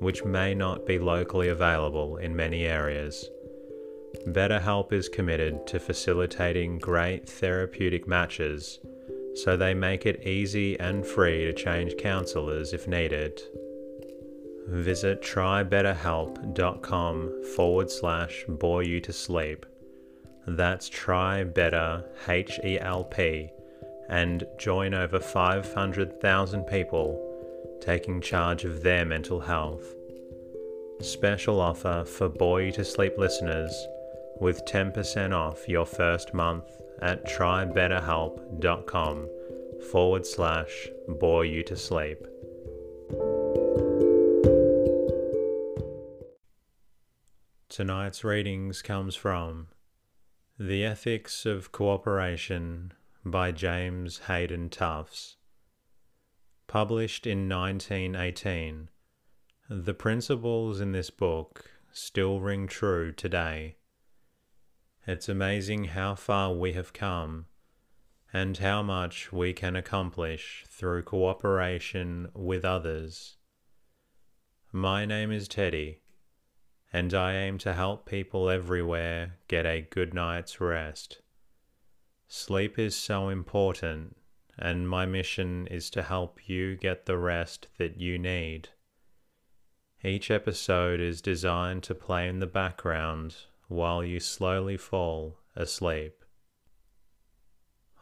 which may not be locally available in many areas. BetterHelp is committed to facilitating great therapeutic matches, so they make it easy and free to change counselors if needed. Visit trybetterhelp.com forward slash bore you to sleep. That's try better H E L P and join over 500,000 people taking charge of their mental health. Special offer for Bore You to Sleep listeners with 10% off your first month at trybetterhelp.com forward slash bore you to sleep. Tonight's readings comes from The Ethics of Cooperation by James Hayden Tufts Published in 1918, the principles in this book still ring true today. It's amazing how far we have come and how much we can accomplish through cooperation with others. My name is Teddy, and I aim to help people everywhere get a good night's rest. Sleep is so important and my mission is to help you get the rest that you need. Each episode is designed to play in the background while you slowly fall asleep.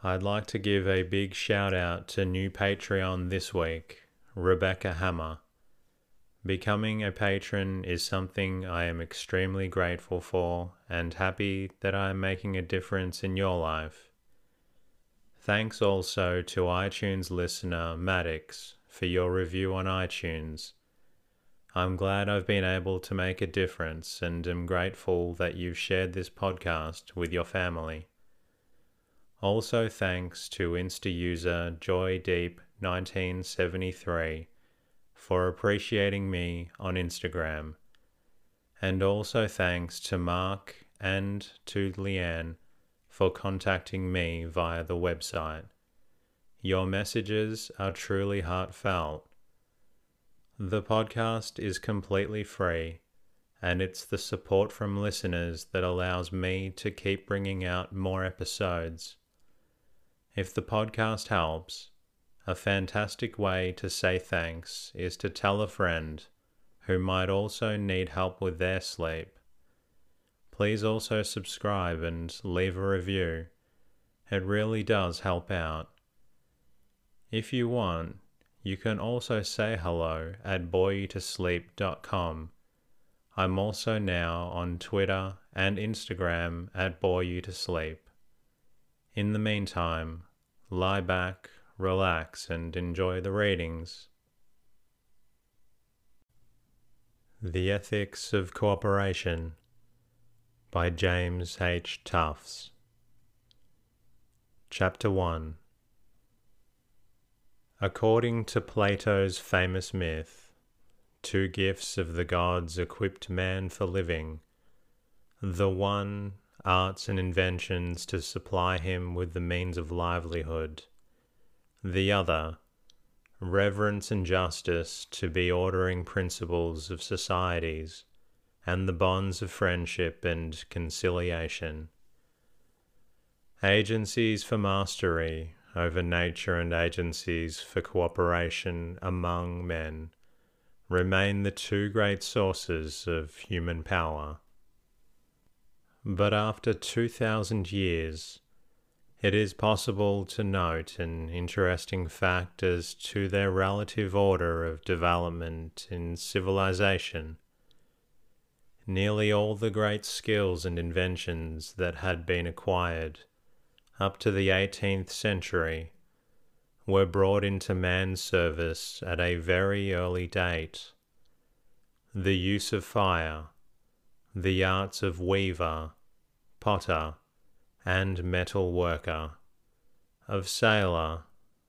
I'd like to give a big shout out to new Patreon this week, Rebecca Hammer. Becoming a patron is something I am extremely grateful for and happy that I am making a difference in your life. Thanks also to iTunes listener Maddox for your review on iTunes. I'm glad I've been able to make a difference and am grateful that you've shared this podcast with your family. Also, thanks to Insta user JoyDeep1973 for appreciating me on Instagram. And also thanks to Mark and to Leanne for contacting me via the website. Your messages are truly heartfelt. The podcast is completely free, and it's the support from listeners that allows me to keep bringing out more episodes. If the podcast helps, a fantastic way to say thanks is to tell a friend who might also need help with their sleep. Please also subscribe and leave a review. It really does help out. If you want, you can also say hello at boreyoutosleep.com. I'm also now on Twitter and Instagram at boreyoutosleep. In the meantime, lie back, relax, and enjoy the readings. The Ethics of Cooperation by James H. Tufts. Chapter 1 According to Plato's famous myth, two gifts of the gods equipped man for living the one arts and inventions to supply him with the means of livelihood, the other reverence and justice to be ordering principles of societies and the bonds of friendship and conciliation. Agencies for mastery over nature and agencies for cooperation among men remain the two great sources of human power. But after 2,000 years, it is possible to note an interesting fact as to their relative order of development in civilization. Nearly all the great skills and inventions that had been acquired up to the 18th century were brought into man's service at a very early date. The use of fire, the arts of weaver, potter, and metal worker, of sailor,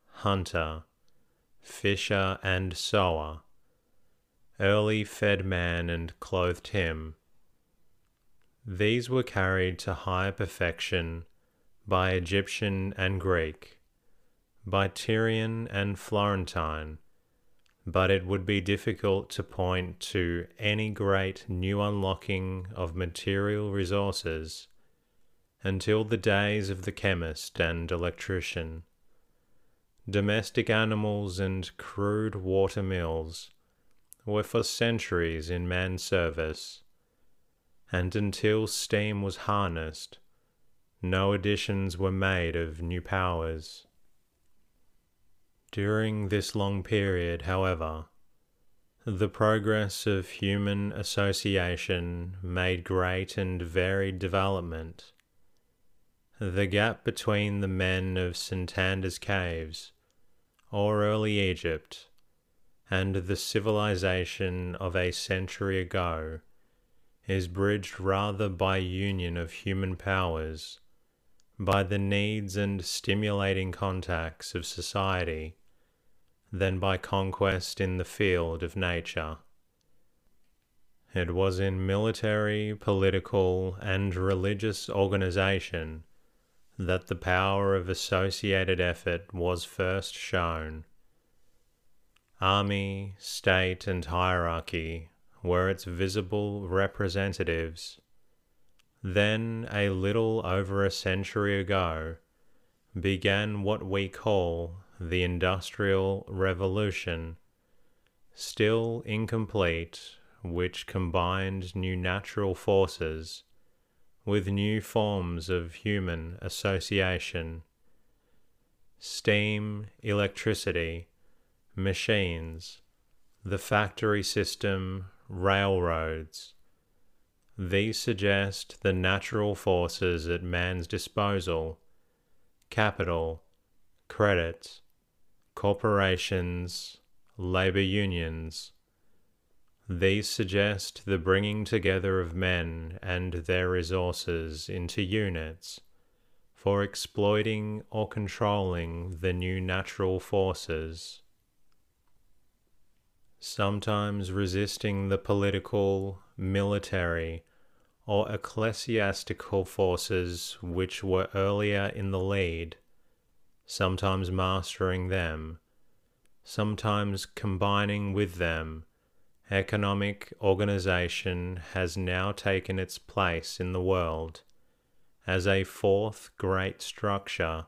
hunter, fisher, and sower, early fed man and clothed him. These were carried to high perfection by Egyptian and Greek, by Tyrian and Florentine, but it would be difficult to point to any great new unlocking of material resources until the days of the chemist and electrician. Domestic animals and crude water mills were for centuries in man's service, and until steam was harnessed, no additions were made of new powers. During this long period, however, the progress of human association made great and varied development the gap between the men of Santander's caves, or early Egypt, and the civilization of a century ago is bridged rather by union of human powers, by the needs and stimulating contacts of society, than by conquest in the field of nature. It was in military, political, and religious organization that the power of associated effort was first shown. Army, state, and hierarchy were its visible representatives. Then, a little over a century ago, began what we call the Industrial Revolution, still incomplete, which combined new natural forces with new forms of human association. Steam, electricity, machines, the factory system, railroads. These suggest the natural forces at man's disposal capital, credit, corporations, labour unions, these suggest the bringing together of men and their resources into units for exploiting or controlling the new natural forces. Sometimes resisting the political, military, or ecclesiastical forces which were earlier in the lead, sometimes mastering them, sometimes combining with them economic organization has now taken its place in the world as a fourth great structure,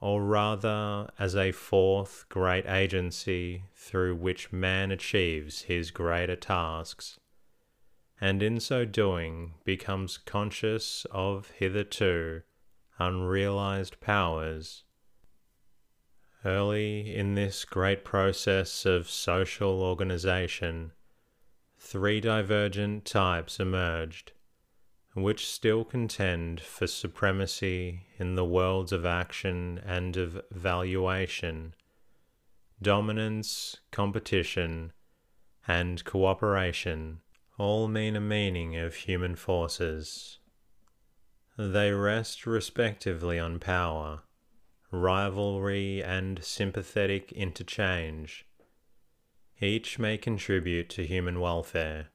or rather as a fourth great agency through which man achieves his greater tasks, and in so doing becomes conscious of hitherto unrealized powers. Early in this great process of social organization, three divergent types emerged, which still contend for supremacy in the worlds of action and of valuation, dominance, competition, and cooperation all mean a meaning of human forces. They rest respectively on power rivalry, and sympathetic interchange. Each may contribute to human welfare.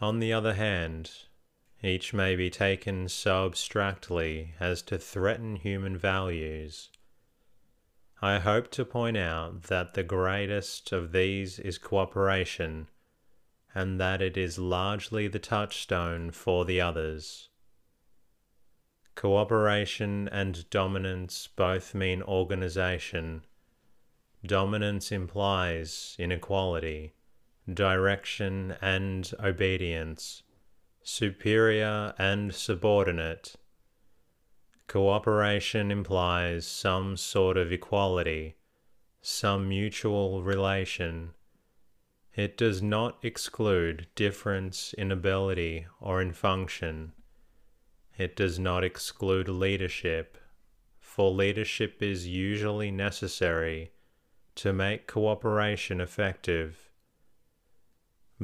On the other hand, each may be taken so abstractly as to threaten human values. I hope to point out that the greatest of these is cooperation, and that it is largely the touchstone for the others. Cooperation and dominance both mean organization. Dominance implies inequality, direction, and obedience superior and subordinate. Cooperation implies some sort of equality, some mutual relation. It does not exclude difference in ability or in function. It does not exclude leadership, for leadership is usually necessary to make cooperation effective.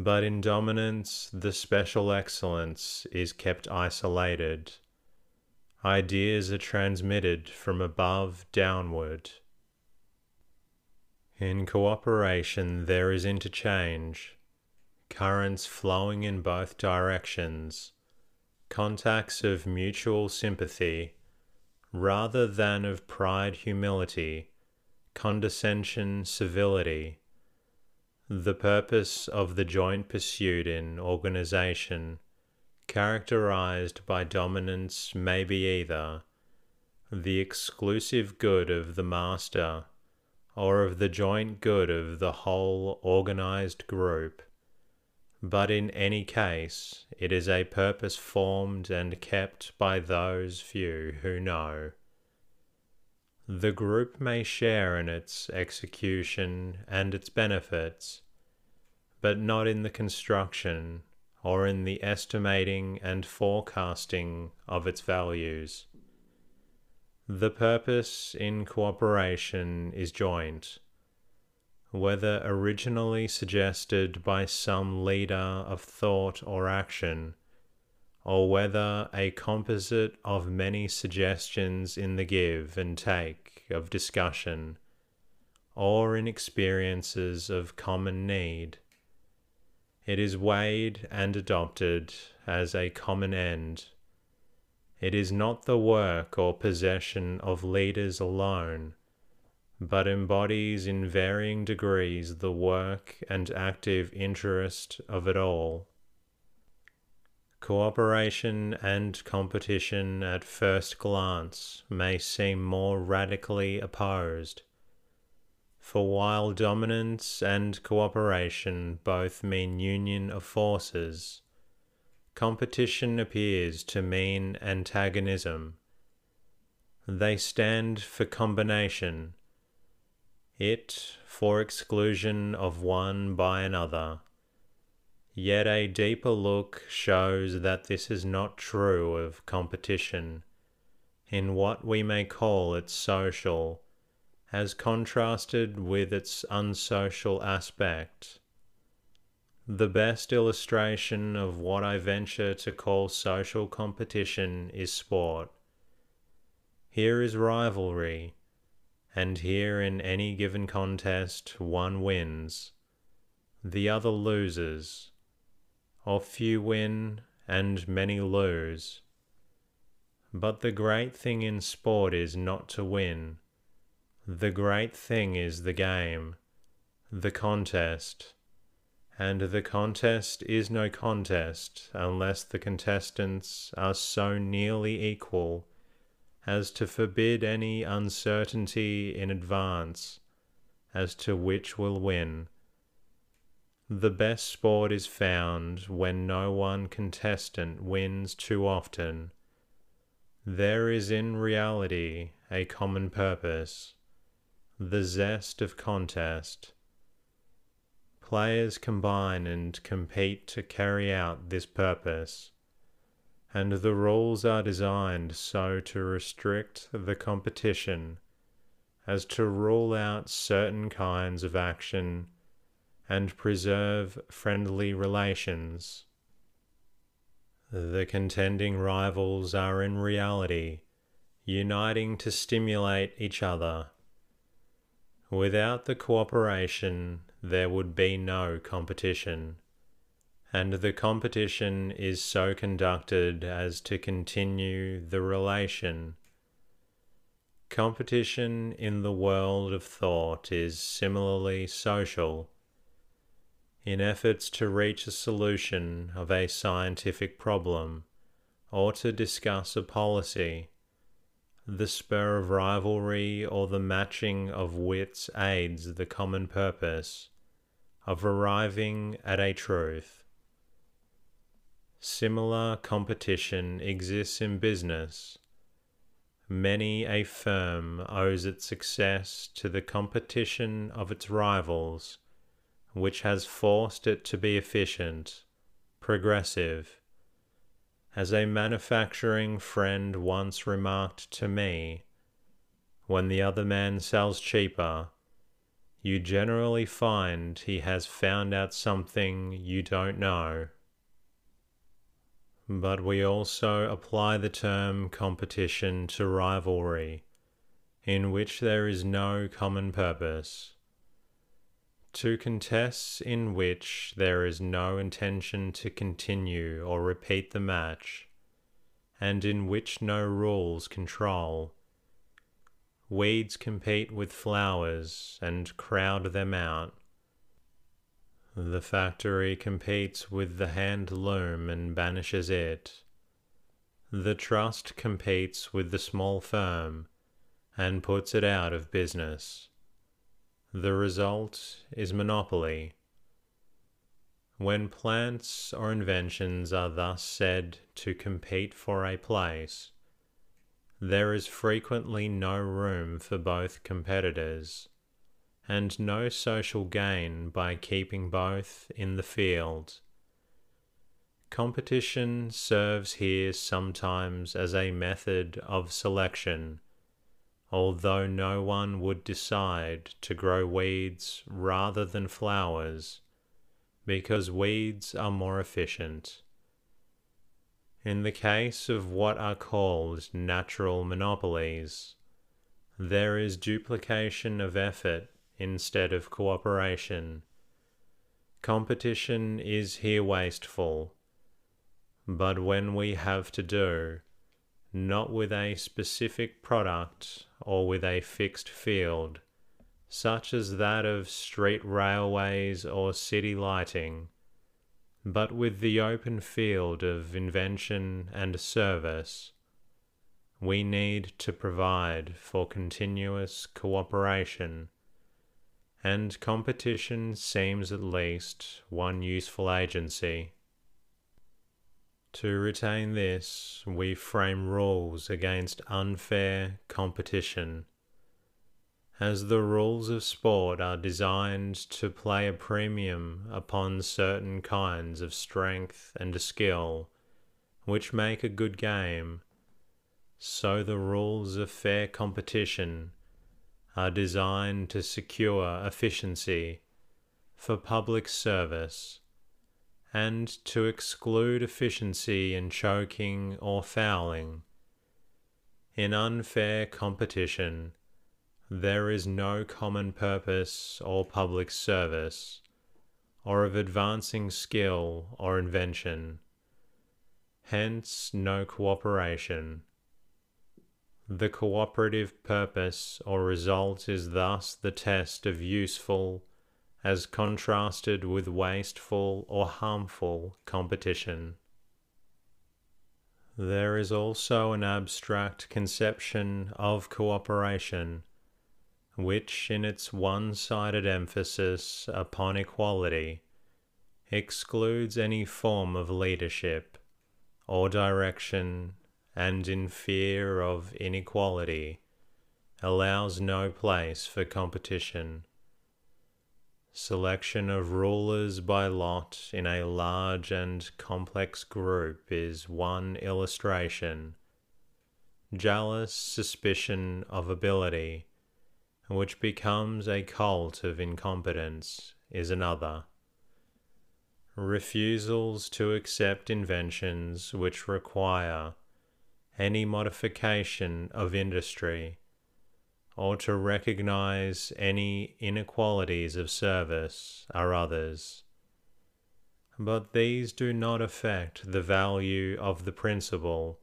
But in dominance, the special excellence is kept isolated. Ideas are transmitted from above downward. In cooperation, there is interchange, currents flowing in both directions, contacts of mutual sympathy, rather than of pride, humility, condescension, civility the purpose of the joint pursuit in organization, characterized by dominance, may be either the exclusive good of the master or of the joint good of the whole organized group. But in any case, it is a purpose formed and kept by those few who know. The group may share in its execution and its benefits, but not in the construction or in the estimating and forecasting of its values. The purpose in cooperation is joint, whether originally suggested by some leader of thought or action or whether a composite of many suggestions in the give and take of discussion, or in experiences of common need. It is weighed and adopted as a common end. It is not the work or possession of leaders alone, but embodies in varying degrees the work and active interest of it all. Cooperation and competition at first glance may seem more radically opposed. For while dominance and cooperation both mean union of forces, competition appears to mean antagonism. They stand for combination, it for exclusion of one by another Yet a deeper look shows that this is not true of competition in what we may call its social, as contrasted with its unsocial aspect. The best illustration of what I venture to call social competition is sport. Here is rivalry, and here in any given contest one wins, the other loses of few win and many lose. But the great thing in sport is not to win. The great thing is the game, the contest. And the contest is no contest unless the contestants are so nearly equal as to forbid any uncertainty in advance as to which will win the best sport is found when no one contestant wins too often. There is in reality a common purpose, the zest of contest. Players combine and compete to carry out this purpose, and the rules are designed so to restrict the competition as to rule out certain kinds of action and preserve friendly relations. The contending rivals are in reality uniting to stimulate each other. Without the cooperation, there would be no competition, and the competition is so conducted as to continue the relation. Competition in the world of thought is similarly social. In efforts to reach a solution of a scientific problem or to discuss a policy, the spur of rivalry or the matching of wits aids the common purpose of arriving at a truth. Similar competition exists in business. Many a firm owes its success to the competition of its rivals, which has forced it to be efficient, progressive, as a manufacturing friend once remarked to me, when the other man sells cheaper, you generally find he has found out something you don't know. But we also apply the term competition to rivalry, in which there is no common purpose to contests in which there is no intention to continue or repeat the match, and in which no rules control. Weeds compete with flowers and crowd them out. The factory competes with the hand loom and banishes it. The trust competes with the small firm and puts it out of business. The result is monopoly. When plants or inventions are thus said to compete for a place, there is frequently no room for both competitors, and no social gain by keeping both in the field. Competition serves here sometimes as a method of selection although no one would decide to grow weeds rather than flowers because weeds are more efficient. In the case of what are called natural monopolies, there is duplication of effort instead of cooperation. Competition is here wasteful, but when we have to do, not with a specific product or with a fixed field, such as that of street railways or city lighting, but with the open field of invention and service. We need to provide for continuous cooperation, and competition seems at least one useful agency. To retain this, we frame rules against unfair competition. As the rules of sport are designed to play a premium upon certain kinds of strength and skill, which make a good game, so the rules of fair competition are designed to secure efficiency for public service and to exclude efficiency in choking or fouling. In unfair competition, there is no common purpose or public service, or of advancing skill or invention, hence no cooperation. The cooperative purpose or result is thus the test of useful as contrasted with wasteful or harmful competition. There is also an abstract conception of cooperation, which, in its one sided emphasis upon equality, excludes any form of leadership or direction, and in fear of inequality, allows no place for competition Selection of rulers by lot in a large and complex group is one illustration. Jealous suspicion of ability, which becomes a cult of incompetence, is another. Refusals to accept inventions which require any modification of industry or to recognize any inequalities of service are others. But these do not affect the value of the principle,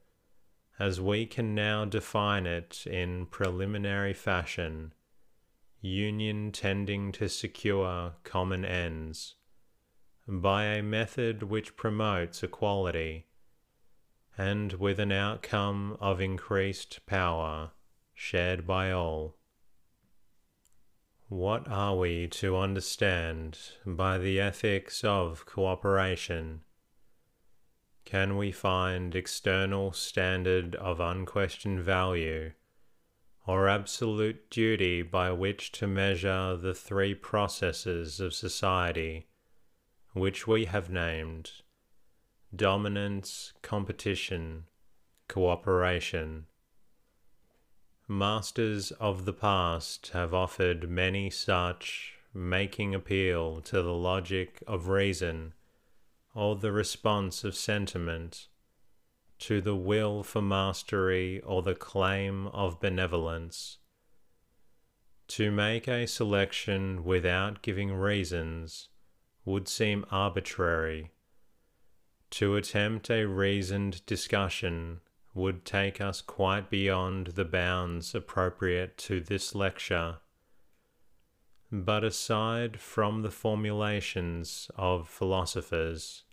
as we can now define it in preliminary fashion, union tending to secure common ends, by a method which promotes equality, and with an outcome of increased power shared by all. What are we to understand by the ethics of cooperation? Can we find external standard of unquestioned value or absolute duty by which to measure the three processes of society which we have named dominance, competition, cooperation? Masters of the past have offered many such, making appeal to the logic of reason or the response of sentiment, to the will for mastery or the claim of benevolence. To make a selection without giving reasons would seem arbitrary. To attempt a reasoned discussion would take us quite beyond the bounds appropriate to this lecture. But aside from the formulations of philosophers,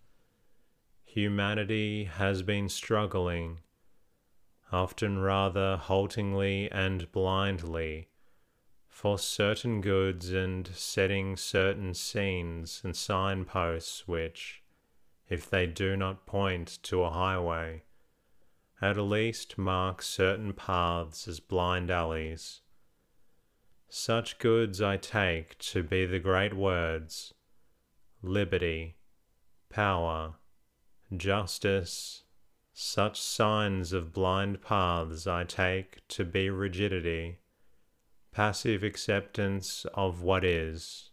humanity has been struggling, often rather haltingly and blindly, for certain goods and setting certain scenes and signposts which, if they do not point to a highway, at least mark certain paths as blind alleys. Such goods I take to be the great words liberty, power, justice. Such signs of blind paths I take to be rigidity, passive acceptance of what is.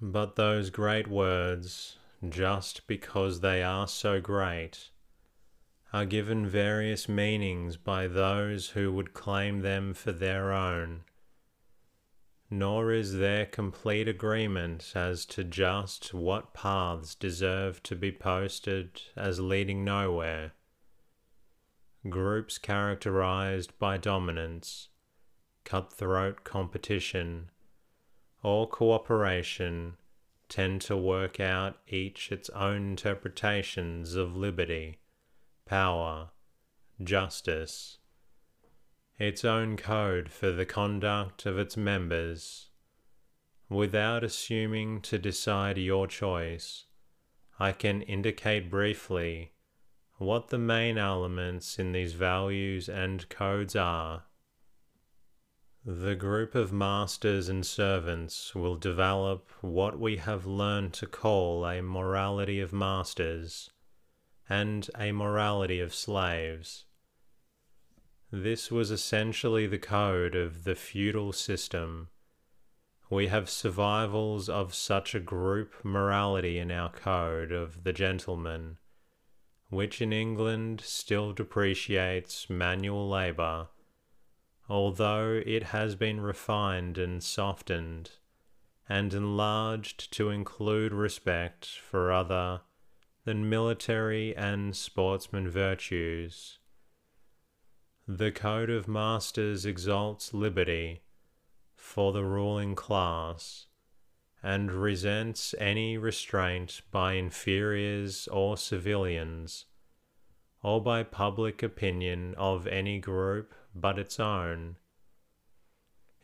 But those great words, just because they are so great, are given various meanings by those who would claim them for their own, nor is there complete agreement as to just what paths deserve to be posted as leading nowhere. Groups characterized by dominance, cutthroat competition, or cooperation tend to work out each its own interpretations of liberty power, justice, its own code for the conduct of its members. Without assuming to decide your choice, I can indicate briefly what the main elements in these values and codes are. The group of masters and servants will develop what we have learned to call a morality of masters and a morality of slaves. This was essentially the code of the feudal system. We have survivals of such a group morality in our code of the gentleman, which in England still depreciates manual labour, although it has been refined and softened and enlarged to include respect for other than military and sportsman virtues. The Code of Masters exalts liberty for the ruling class and resents any restraint by inferiors or civilians, or by public opinion of any group but its own.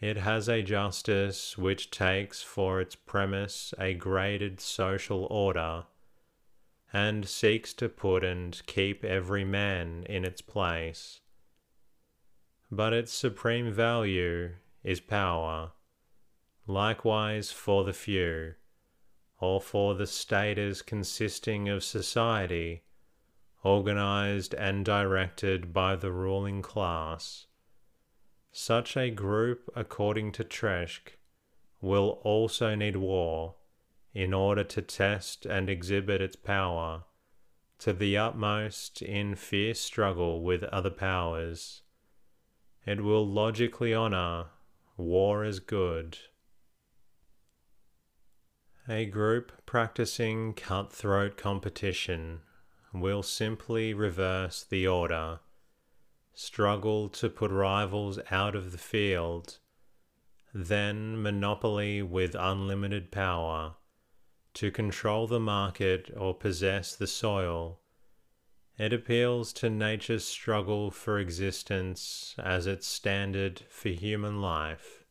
It has a justice which takes for its premise a graded social order and seeks to put and keep every man in its place. But its supreme value is power, likewise for the few, or for the status consisting of society, organized and directed by the ruling class. Such a group, according to Treitschke, will also need war in order to test and exhibit its power to the utmost in fierce struggle with other powers. It will logically honor war as good. A group practicing cutthroat competition will simply reverse the order, struggle to put rivals out of the field, then monopoly with unlimited power to control the market or possess the soil. It appeals to nature's struggle for existence as its standard for human life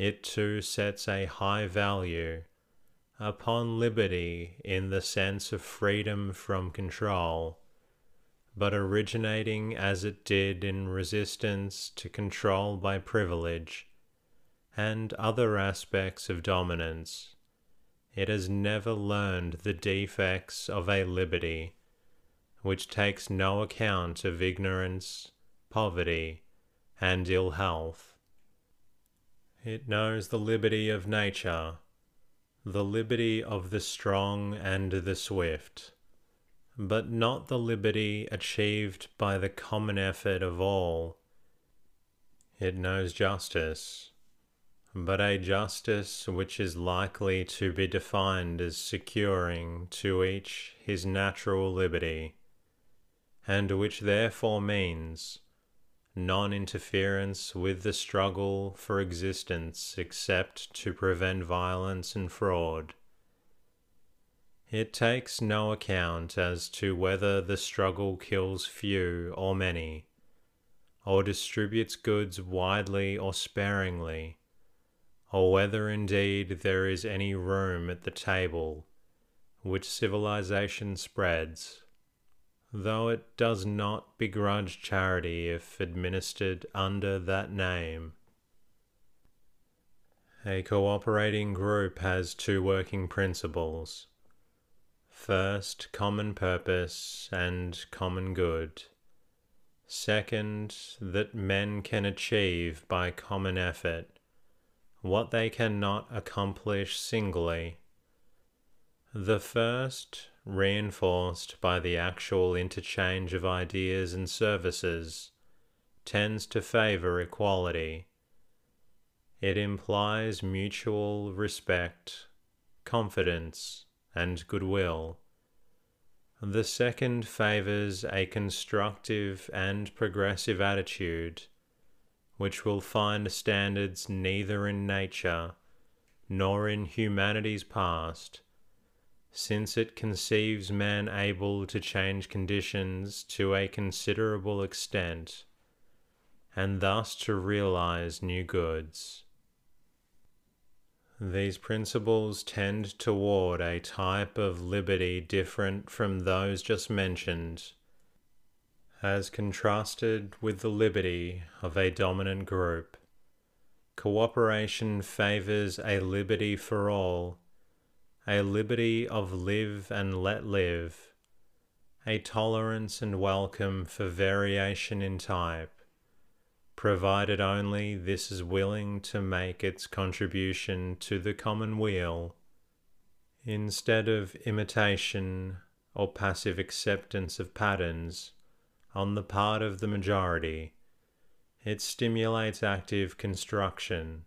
it too sets a high value upon liberty in the sense of freedom from control, but originating as it did in resistance to control by privilege and other aspects of dominance. It has never learned the defects of a liberty which takes no account of ignorance, poverty, and ill health it knows the liberty of nature, the liberty of the strong and the swift, but not the liberty achieved by the common effort of all. It knows justice, but a justice which is likely to be defined as securing to each his natural liberty, and which therefore means non interference with the struggle for existence except to prevent violence and fraud. It takes no account as to whether the struggle kills few or many, or distributes goods widely or sparingly, or whether indeed there is any room at the table which civilization spreads though it does not begrudge charity if administered under that name. A cooperating group has two working principles. First, common purpose and common good. Second, that men can achieve by common effort what they cannot accomplish singly. The first reinforced by the actual interchange of ideas and services, tends to favor equality. It implies mutual respect, confidence, and goodwill. The second favors a constructive and progressive attitude, which will find standards neither in nature nor in humanity's past since it conceives man able to change conditions to a considerable extent, and thus to realize new goods. These principles tend toward a type of liberty different from those just mentioned, as contrasted with the liberty of a dominant group. Cooperation favors a liberty for all a liberty of live and let live, a tolerance and welcome for variation in type, provided only this is willing to make its contribution to the common weal, instead of imitation or passive acceptance of patterns on the part of the majority. It stimulates active construction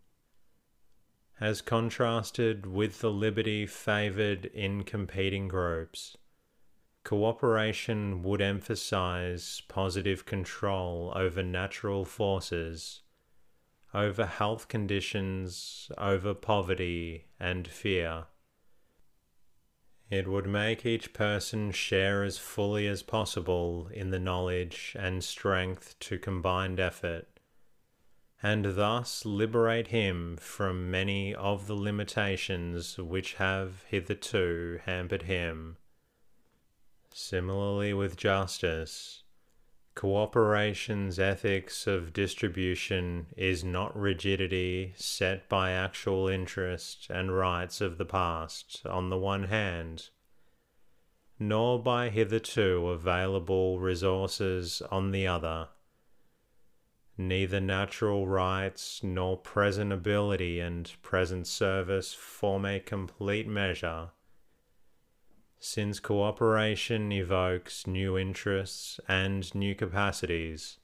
as contrasted with the liberty favored in competing groups. Cooperation would emphasize positive control over natural forces, over health conditions, over poverty and fear. It would make each person share as fully as possible in the knowledge and strength to combined effort and thus liberate him from many of the limitations which have hitherto hampered him. Similarly, with justice, cooperation's ethics of distribution is not rigidity set by actual interest and rights of the past on the one hand, nor by hitherto available resources on the other. Neither natural rights nor present ability and present service form a complete measure, since cooperation evokes new interests and new capacities.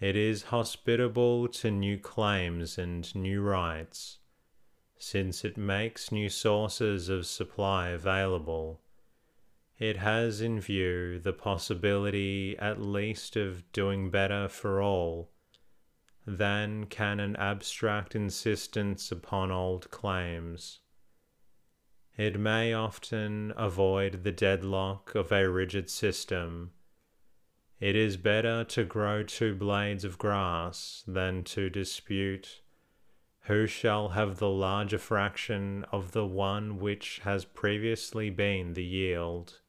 It is hospitable to new claims and new rights, since it makes new sources of supply available. It has in view the possibility at least of doing better for all than can an abstract insistence upon old claims. It may often avoid the deadlock of a rigid system. It is better to grow two blades of grass than to dispute who shall have the larger fraction of the one which has previously been the yield.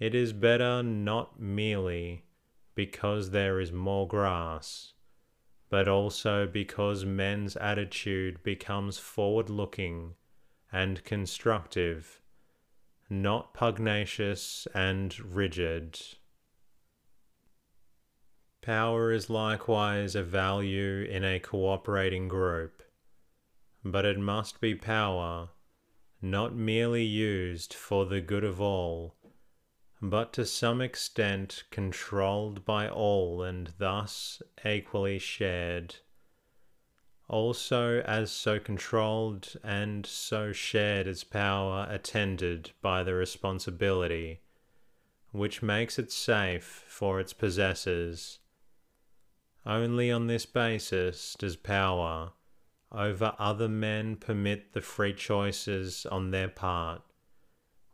It is better not merely because there is more grass, but also because men's attitude becomes forward looking and constructive, not pugnacious and rigid. Power is likewise a value in a cooperating group, but it must be power not merely used for the good of all, but to some extent controlled by all and thus equally shared also as so controlled and so shared as power attended by the responsibility which makes it safe for its possessors. Only on this basis does power over other men permit the free choices on their part,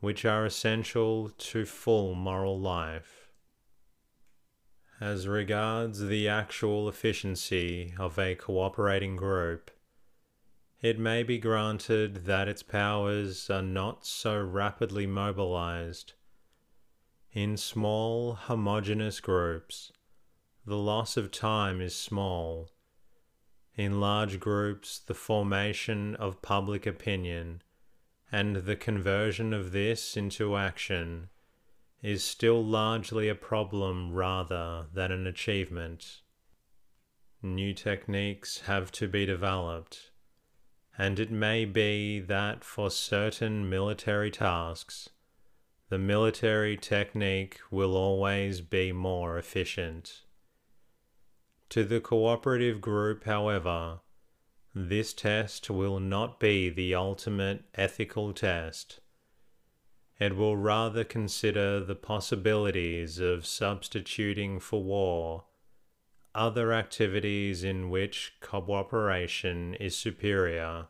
which are essential to full moral life. As regards the actual efficiency of a cooperating group, it may be granted that its powers are not so rapidly mobilized. In small, homogeneous groups, the loss of time is small. In large groups, the formation of public opinion and the conversion of this into action is still largely a problem rather than an achievement. New techniques have to be developed, and it may be that for certain military tasks, the military technique will always be more efficient. To the cooperative group, however, this test will not be the ultimate ethical test it will rather consider the possibilities of substituting for war other activities in which cooperation is superior.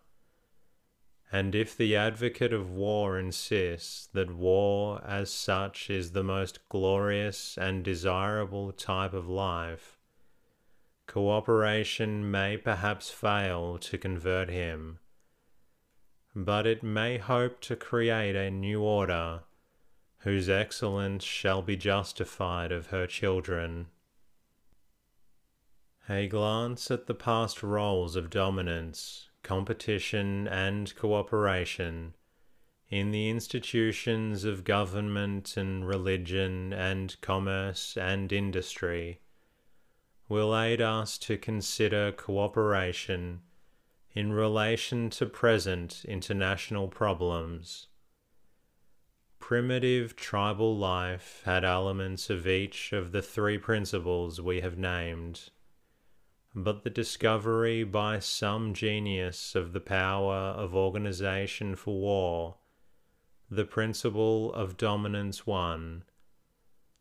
And if the advocate of war insists that war as such is the most glorious and desirable type of life, cooperation may perhaps fail to convert him but it may hope to create a new order whose excellence shall be justified of her children. A glance at the past roles of dominance, competition, and cooperation in the institutions of government and religion and commerce and industry will aid us to consider cooperation in relation to present international problems. Primitive tribal life had elements of each of the three principles we have named, but the discovery by some genius of the power of organization for war, the principle of dominance won,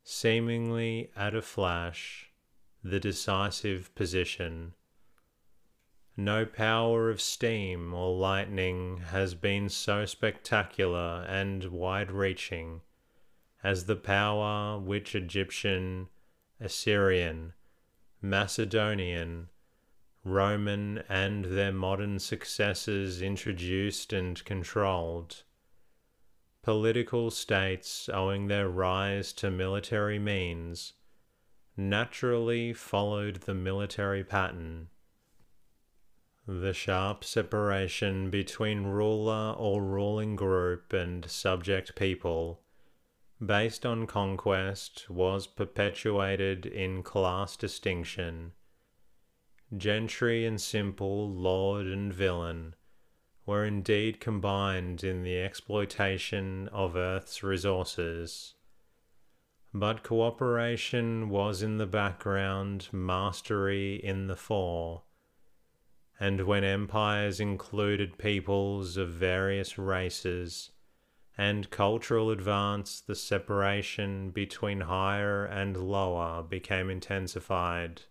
seemingly at a flash, the decisive position no power of steam or lightning has been so spectacular and wide reaching as the power which Egyptian, Assyrian, Macedonian, Roman, and their modern successors introduced and controlled. Political states, owing their rise to military means, naturally followed the military pattern the sharp separation between ruler or ruling group and subject people, based on conquest, was perpetuated in class distinction. Gentry and simple lord and villein were indeed combined in the exploitation of Earth's resources. But cooperation was in the background, mastery in the fore and when empires included peoples of various races and cultural advance, the separation between higher and lower became intensified.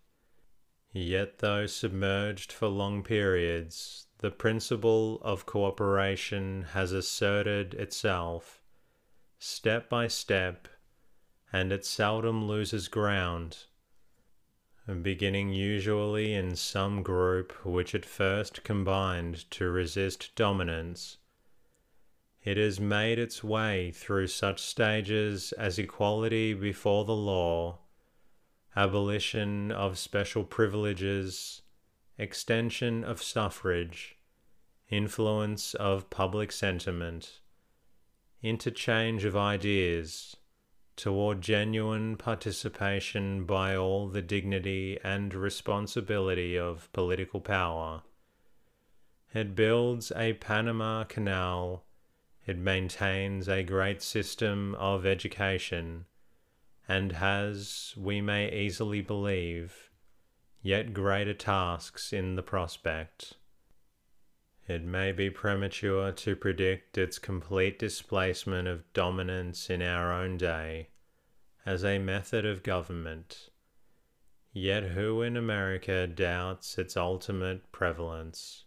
Yet, though submerged for long periods, the principle of cooperation has asserted itself step by step, and it seldom loses ground, beginning usually in some group which at first combined to resist dominance. It has made its way through such stages as equality before the law abolition of special privileges, extension of suffrage, influence of public sentiment, interchange of ideas, toward genuine participation by all the dignity and responsibility of political power. It builds a Panama Canal, it maintains a great system of education and has, we may easily believe, yet greater tasks in the prospect. It may be premature to predict its complete displacement of dominance in our own day as a method of government. Yet who in America doubts its ultimate prevalence?